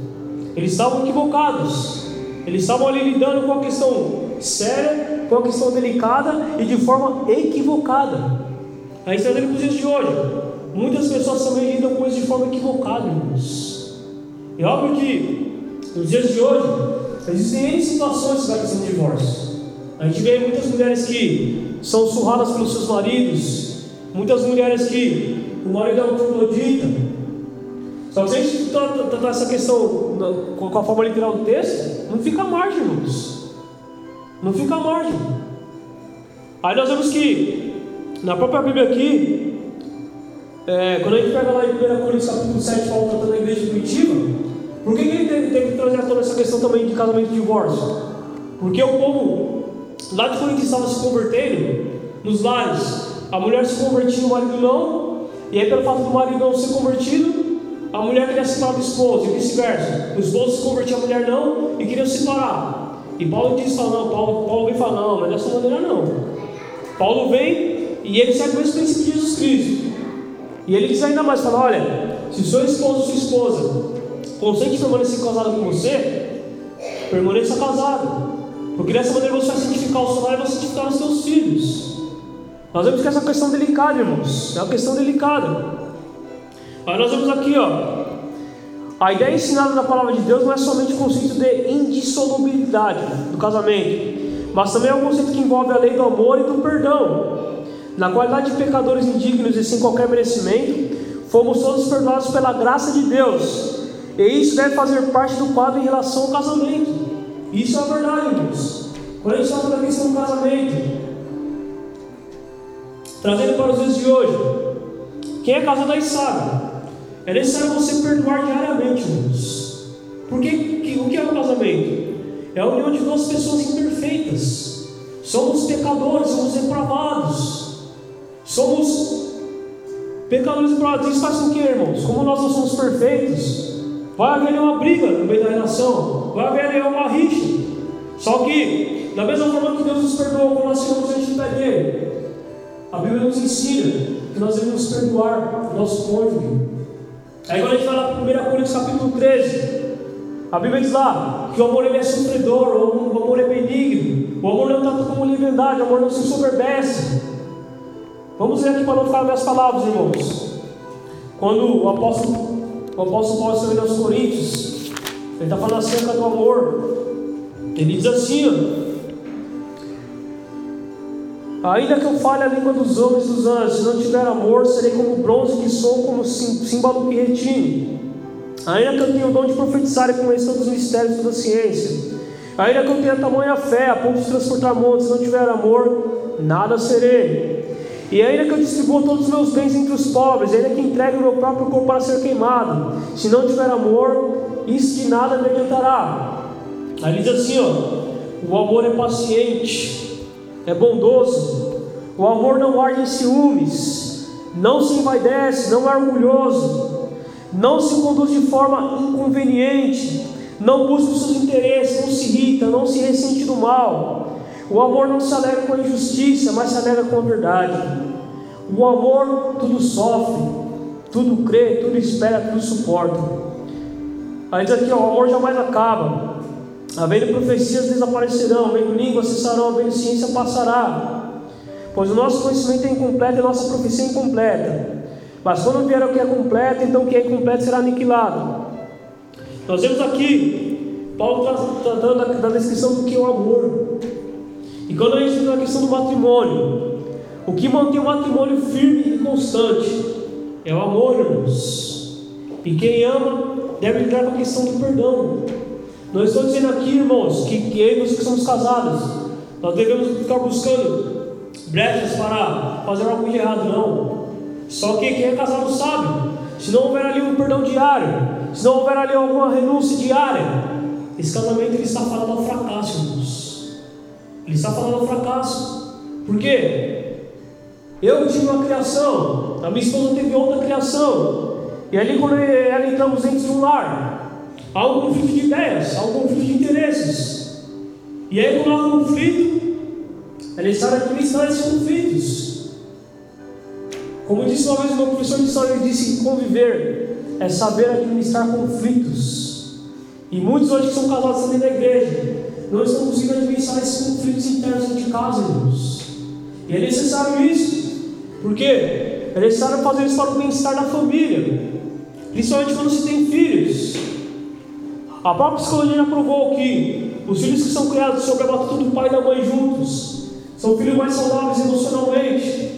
Eles estavam equivocados. Eles estavam ali lidando com a questão séria, com a questão delicada e de forma equivocada. Aí está dizendo para os dias de hoje. Muitas pessoas também lidam com isso de forma equivocada, irmãos. É óbvio que nos dias de hoje existem N situações da questão do divórcio. A gente vê muitas mulheres que são surradas pelos seus maridos, muitas mulheres que o marido é um troglodita. Só que se a gente tratar essa questão com a forma literal do texto, não fica margem, irmãos. Não fica margem. Aí nós vemos que, na própria Bíblia aqui, é, quando a gente pega lá em 1 Coríntios capítulo 7, Paulo tratando da igreja primitiva, por que, que ele teve, teve que trazer toda essa questão também de casamento e divórcio? Porque o povo Lá de quando estava se convertendo, nos lares, a mulher se convertia, o marido não, e aí pelo fato do marido não ser convertido, a mulher queria separar do esposo e vice-versa. O esposo se convertia, a mulher não e queria separar. E Paulo diz, fala, não, Paulo, Paulo vem falar, não, não é dessa maneira não. Paulo vem e ele segue o mesmo princípio de Jesus Cristo. E ele diz ainda mais, fala, olha, se o seu esposo sua esposa consente permanecer casado com você, permaneça casado. Porque dessa maneira você vai santificar o seu lar e vai santificar os seus filhos. Nós vemos que essa questão é delicada, irmãos. É uma questão delicada. Aí nós vemos aqui, ó. A ideia ensinada na palavra de Deus não é somente o conceito de indissolubilidade do casamento, mas também é um conceito que envolve a lei do amor e do perdão. Na qualidade de pecadores indignos e sem qualquer merecimento, fomos todos perdoados pela graça de Deus. E isso deve fazer parte do quadro em relação ao casamento. Isso é a verdade, irmãos. Quando a gente fala da questão do casamento, trazendo para os dias de hoje, quem é casado aí sabe. É necessário você perdoar diariamente, irmãos. Porque que, o que é o casamento? É a união de duas pessoas imperfeitas. Somos pecadores, somos depravados. Somos pecadores depravados. Isso faz com que, irmãos? Como nós não somos perfeitos, vai haver uma briga no meio da relação, vai haver uma rixa. Só que, da mesma forma que Deus nos perdoou quando nós diante do pé dele, a Bíblia nos ensina que nós devemos perdoar o nosso cônjuge. Aí quando a gente vai lá para 1 Coríntios capítulo 13, a Bíblia diz lá que o amor ele é sofredor, o amor é benigno, o amor não trata como liberdade, o amor não se soberbece. Vamos ver aqui para não ficar minhas palavras, irmãos. Quando o apóstolo, o apóstolo Paulo escreveu aos Coríntios, ele está falando acerca do amor. Ele diz assim: Ainda que eu fale a língua dos homens e dos anjos, se não tiver amor, serei como bronze que sou, como símbolo que retine. Ainda que eu tenha o dom de profetizar e conhecer os mistérios da ciência, ainda que eu tenha tamanha fé a ponto de transportar montes, se não tiver amor, nada serei. E ainda que eu distribua todos os meus bens entre os pobres, ainda que entregue o meu próprio corpo para ser queimado, se não tiver amor, isso de nada me adiantará. Aí diz assim: ó, o amor é paciente é bondoso, o amor não arde em ciúmes, não se envaidece, não é orgulhoso, não se conduz de forma inconveniente, não busca os seus interesses, não se irrita, não se ressente do mal. O amor não se alegra com a injustiça, mas se alegra com a verdade. O amor tudo sofre, tudo crê, tudo espera, tudo suporta. Aí diz aqui, ó, o amor jamais acaba. Havendo profecias desaparecerão, havendo línguas cessarão, havendo ciência passará. Pois o nosso conhecimento é incompleto e a nossa profecia é incompleta. Mas quando vier o que é completo, então o que é incompleto será aniquilado. Nós vemos aqui Paulo tratando da, da descrição do que é o amor. E quando a gente entra na questão do matrimônio, o que mantém o matrimônio firme e constante é o amor, irmãos. E quem ama deve lidar com a questão do perdão. Não estou dizendo aqui, irmãos, que, você que somos casados, nós devemos ficar buscando brechas para fazer algo de errado, não. Só que quem é casado sabe. Se não houver ali um perdão diário, se não houver ali alguma renúncia diária, esse casamento ele está falando ao fracasso, irmãos. Ele está falando fracasso. Por quê? Eu tive uma criação, a minha esposa teve outra criação. E ali quando ela entramos dentro de um lar, Há um conflito de ideias, há um conflito de interesses. E aí, quando há um conflito, é necessário administrar esses conflitos. Como disse uma vez o meu professor de história, ele disse: conviver é saber administrar conflitos. E muitos hoje que são casados dentro da igreja não estão conseguindo administrar esses conflitos internos de casa, irmãos. E é necessário isso. Por quê? É necessário fazer isso para o bem-estar da família. Principalmente quando se tem filhos. A própria psicologia provou que os filhos que são criados sob a batuta do pai e da mãe juntos são filhos mais saudáveis emocionalmente,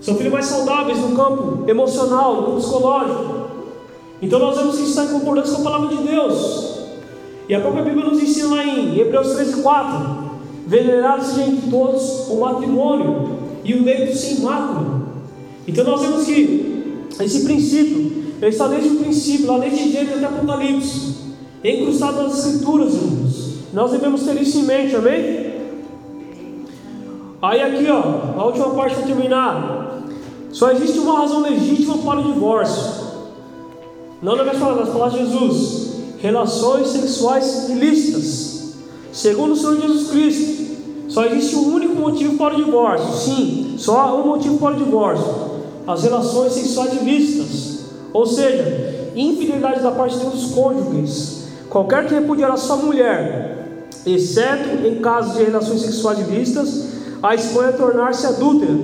são filhos mais saudáveis no campo emocional, no campo psicológico. Então nós vemos que isso está em concordância com a palavra de Deus. E a própria Bíblia nos ensina lá em Hebreus 13, 4: Venerado entre todos o matrimônio e o leito sem mácula. Então nós vemos que esse princípio, ele está desde o princípio, lá desde Gênesis até Apocalipse encrustado nas Escrituras, irmãos. Nós devemos ter isso em mente, amém? Aí aqui, ó, a última parte para terminar. Só existe uma razão legítima para o divórcio. Não minhas palavras, nas palavras de Jesus. Relações sexuais ilícitas. Segundo o Senhor Jesus Cristo, só existe um único motivo para o divórcio. Sim, só um motivo para o divórcio: as relações sexuais ilícitas. Ou seja, infidelidade da parte dos cônjuges. Qualquer que repudiar a sua mulher, exceto em casos de relações sexuais ilícitas, a expõe a tornar-se adúltera.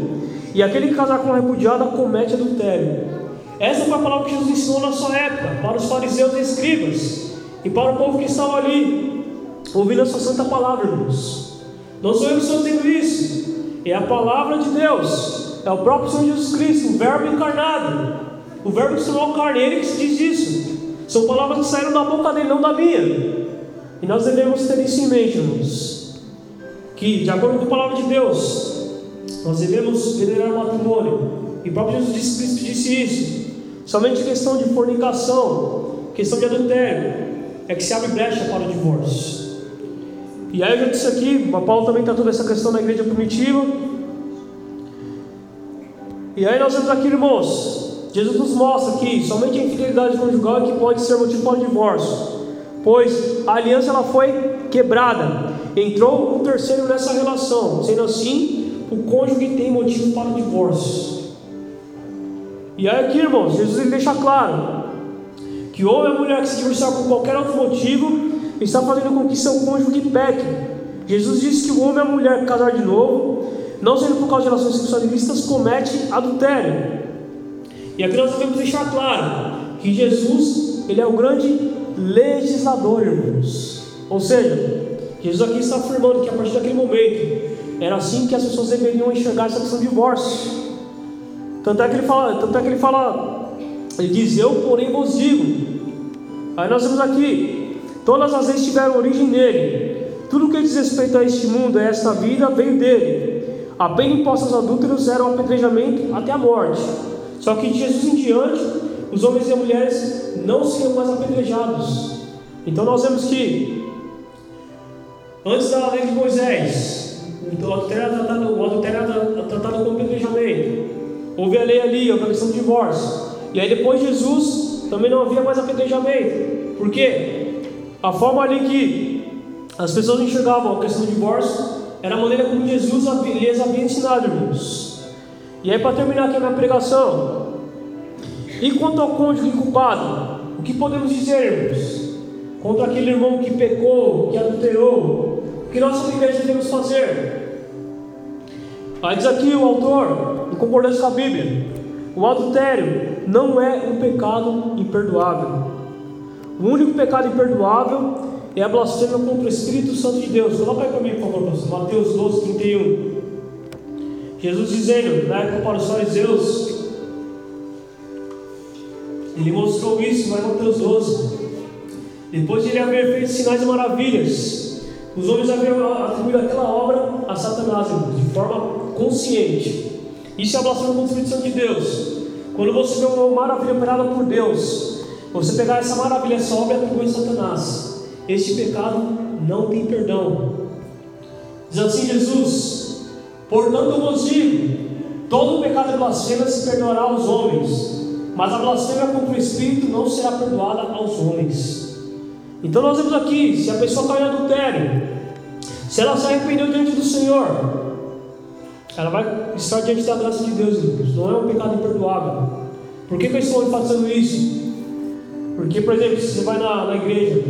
E aquele que casar com uma repudiada comete adultério. Essa foi a palavra que Jesus ensinou na sua época, para os fariseus e escribas, e para o povo que estava ali, ouvindo a sua santa palavra, irmãos. Não sou eu que estou dizendo isso, é a palavra de Deus, é o próprio Senhor Jesus Cristo, o Verbo encarnado, o Verbo que se tornou carne, ele que diz isso. São palavras que saíram da boca dele, não da minha. E nós devemos ter isso em mente, irmãos. Que, de acordo com a palavra de Deus, nós devemos venerar o matrimônio. E o próprio Jesus Cristo disse isso. Somente questão de fornicação, questão de adultério, é que se abre brecha para o divórcio. E aí eu já disse aqui, o Paulo também tratou dessa questão na igreja primitiva. E aí nós vemos aqui, irmãos, Jesus nos mostra que somente a infidelidade conjugal é que pode ser motivo para o divórcio, pois a aliança ela foi quebrada, entrou um terceiro nessa relação, sendo assim, o cônjuge tem motivo para o divórcio. E aí aqui, irmãos, Jesus ele deixa claro que homem ou mulher que se divorciar por qualquer outro motivo está fazendo com que seu cônjuge peque. Jesus disse que o homem ou a mulher casar de novo, não sendo por causa de relações sexuais comete adultério. E aqui nós devemos deixar claro que Jesus, ele é o grande legislador, irmãos. Ou seja, Jesus aqui está afirmando que a partir daquele momento era assim que as pessoas deveriam enxergar essa questão de divórcio. Tanto é que ele fala, tanto é que ele fala, ele diz: Eu, porém, vos digo. Aí nós temos aqui: todas as leis tiveram origem nele. Tudo que diz respeito a este mundo, a esta vida, veio dele. A pena imposta aos adúlteros era o apedrejamento até a morte. Só que de Jesus em diante, os homens e as mulheres não seriam mais apedrejados. Então nós vemos que, antes da lei de Moisés, o adultério era tratado, o adultério era tratado como apedrejamento. Houve a lei ali, a questão do divórcio. E aí depois de Jesus, também não havia mais apedrejamento. Por quê? A forma ali que as pessoas enxergavam a questão do divórcio era a maneira como Jesus lhes havia ensinado, irmãos. E aí, para terminar aqui a minha pregação, e quanto ao cônjuge culpado, o que podemos dizer, irmãos? Contra aquele irmão que pecou, que adulterou, o que nós, igreja, devemos fazer? Aí diz aqui o autor, em concordância com a Bíblia, o adultério não é um pecado imperdoável. O único pecado imperdoável é a blasfêmia contra o Espírito Santo de Deus. Coloca aí para mim, por favor, pastor. Mateus 12, 31. Jesus dizendo, na época para os fariseus, ele mostrou isso, vai Mateus 12. Depois de ele haver feito sinais e maravilhas, os homens haviam atribuído aquela obra a Satanás, de forma consciente. Isso é a blasfêmia contra o Espírito Santo de Deus. Quando você vê uma maravilha operada por Deus, você pegar essa maravilha, essa obra e a Satanás, este pecado não tem perdão. Diz assim Jesus: Portanto, vos digo: todo pecado de blasfêmia se perdoará aos homens, mas a blasfêmia contra o Espírito não será perdoada aos homens. Então, nós vemos aqui: se a pessoa caiu em adultério, se ela se arrependeu diante do Senhor, ela vai estar diante da graça de Deus, irmãos. Não é um pecado imperdoável. Por que, que eu estou fazendo isso? Porque, por exemplo, se você vai na, na igreja,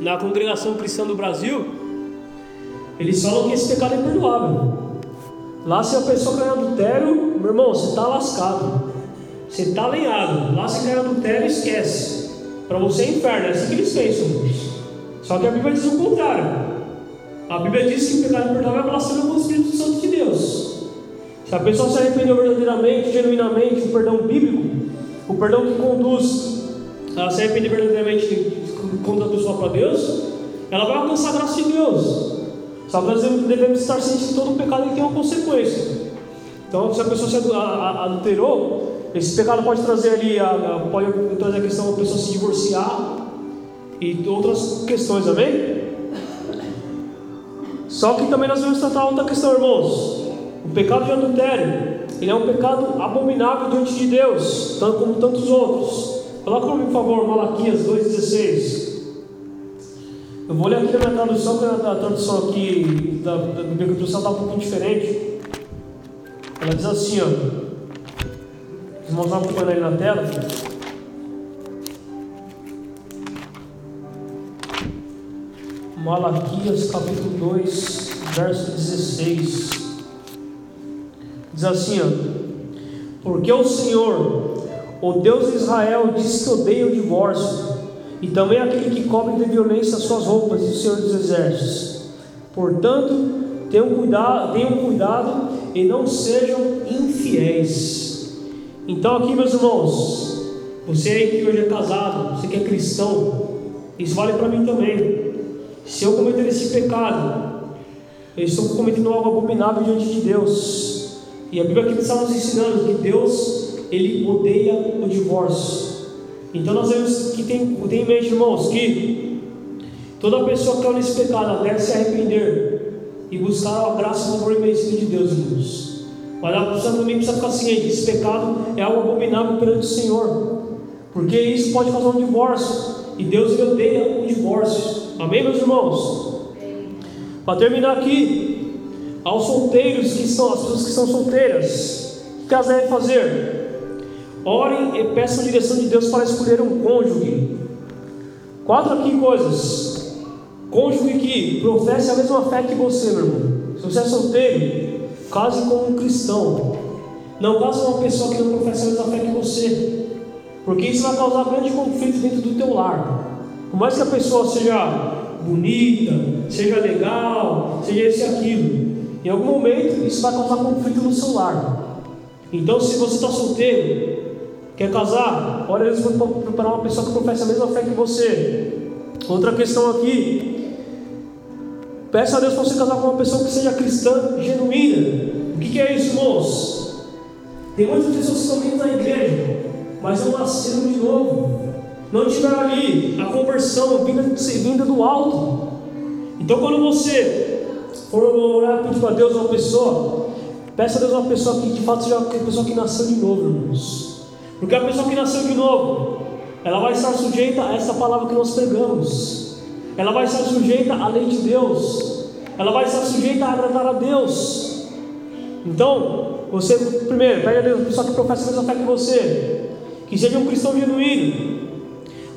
na congregação cristã do Brasil, eles falam que esse pecado é imperdoável. Lá, se a pessoa cai em adultério, meu irmão, você está lascado. Você está alinhado. Lá, se cai em adultério, esquece. Para você é inferno. É assim que eles pensam. Só que a Bíblia diz o contrário. A Bíblia diz que o pecado imperdoável é blasfêmia Se a pessoa se arrependeu verdadeiramente, genuinamente, o perdão bíblico, o perdão que conduz a se arrepender verdadeiramente contra a pessoa para Deus, ela vai alcançar a graça de Deus. Só que nós devemos estar cientes que todo pecado tem uma consequência. Então, se a pessoa se adulterou, esse pecado pode trazer ali, pode trazer a questão da pessoa se divorciar e outras questões, amém? Só que também nós vamos tratar outra questão, irmãos. O pecado de adultério, ele é um pecado abominável diante de Deus, tanto como tantos outros. Coloca mim, por favor, Malaquias 2,16. Eu vou ler aqui na minha tradução, que a tradução aqui da, da Bíblia trouxe está um pouquinho diferente. Ela diz assim, ó. Os irmãos vão acompanhando aí na tela. Malaquias capítulo 2, verso 16. Diz assim, ó. Porque o Senhor, o Deus de Israel, diz que odeia o divórcio, e também aquele que cobre de violência as suas roupas, e o Senhor dos exércitos. Portanto, tenham cuidado, tenham cuidado e não sejam infiéis. Então, aqui, meus irmãos, você aí que hoje é casado, você que é cristão, isso vale para mim também. Se eu cometer esse pecado, eu estou cometendo algo abominável diante de Deus. E a Bíblia aqui está nos ensinando que Deus, Ele odeia o divórcio. Então nós temos que ter, ter em mente, irmãos, que toda pessoa que caiu nesse pecado deve se arrepender e buscar a graça e o favor imerecido de Deus, irmãos. Mas a pessoa também precisa ficar ciente que esse pecado é algo abominável perante o Senhor. Porque isso pode causar um divórcio. E Deus ele odeia o divórcio. Amém, meus irmãos? Para terminar aqui, aos solteiros que são, as pessoas que são solteiras, o que elas devem fazer? Orem e peçam a direção de Deus para escolher um cônjuge. Quatro aqui coisas. Cônjuge que professe a mesma fé que você, meu irmão. Se você é solteiro, case com um cristão. Não case com uma pessoa que não professa a mesma fé que você. Porque isso vai causar grande conflito dentro do teu lar. Por mais que a pessoa seja bonita, seja legal, seja esse e aquilo, em algum momento isso vai causar conflito no seu lar. Então, se você está solteiro, quer casar, olha Deus para uma pessoa que professa a mesma fé que você. Outra questão aqui, peça a Deus para você casar com uma pessoa que seja cristã genuína. O que, que é isso, irmãos? Tem muitas pessoas que estão vindo na igreja, mas não nasceram de novo não tiver ali a conversão vinda, vinda do alto. Então, quando você for orar pedir para Deus uma pessoa, peça a Deus uma pessoa que de fato seja uma pessoa que nasceu de novo, irmãos. Porque a pessoa que nasceu de novo, ela vai estar sujeita a essa palavra que nós pregamos. Ela vai estar sujeita à lei de Deus. Ela vai estar sujeita a agradar a Deus. Então, você primeiro, pega a Deus, uma pessoa que professa a mesma fé que você, que seja um cristão genuíno,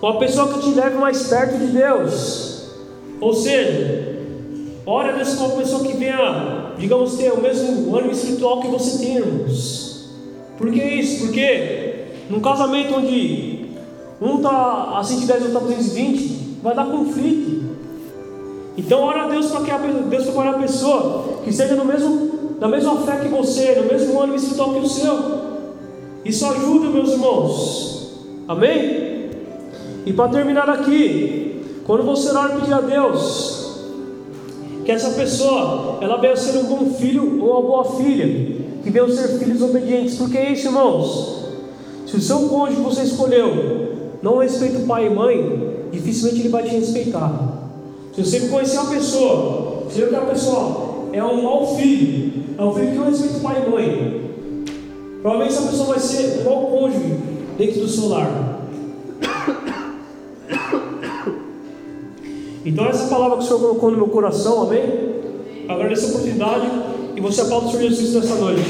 uma pessoa que te leve mais perto de Deus. Ou seja, ora Deus com uma pessoa que venha, digamos, ter o mesmo ânimo espiritual que você tem, irmãos. Por que isso? Porque num casamento onde um está a 110 e outro está a 220, vai dar conflito. Então ora a Deus para que a, Deus prepare a pessoa que seja no mesmo, na mesma fé que você, no mesmo ânimo espiritual que o seu. Isso ajuda, meus irmãos. Amém? E para terminar aqui, quando você orar e pedir a Deus que essa pessoa ela venha ser um bom filho ou uma boa filha, que venham ser filhos obedientes, porque é isso, irmãos. Se o seu cônjuge você escolheu não respeita o pai e mãe, dificilmente ele vai te respeitar. Se você conhecer uma pessoa, se que a pessoa é um mau filho, é um filho que não respeita o pai e mãe, provavelmente essa pessoa vai ser um mau cônjuge dentro do seu lar. Então, essa palavra que o Senhor colocou no meu coração, amém? Agradeço a oportunidade e você aplaude o Senhor Jesus nessa noite.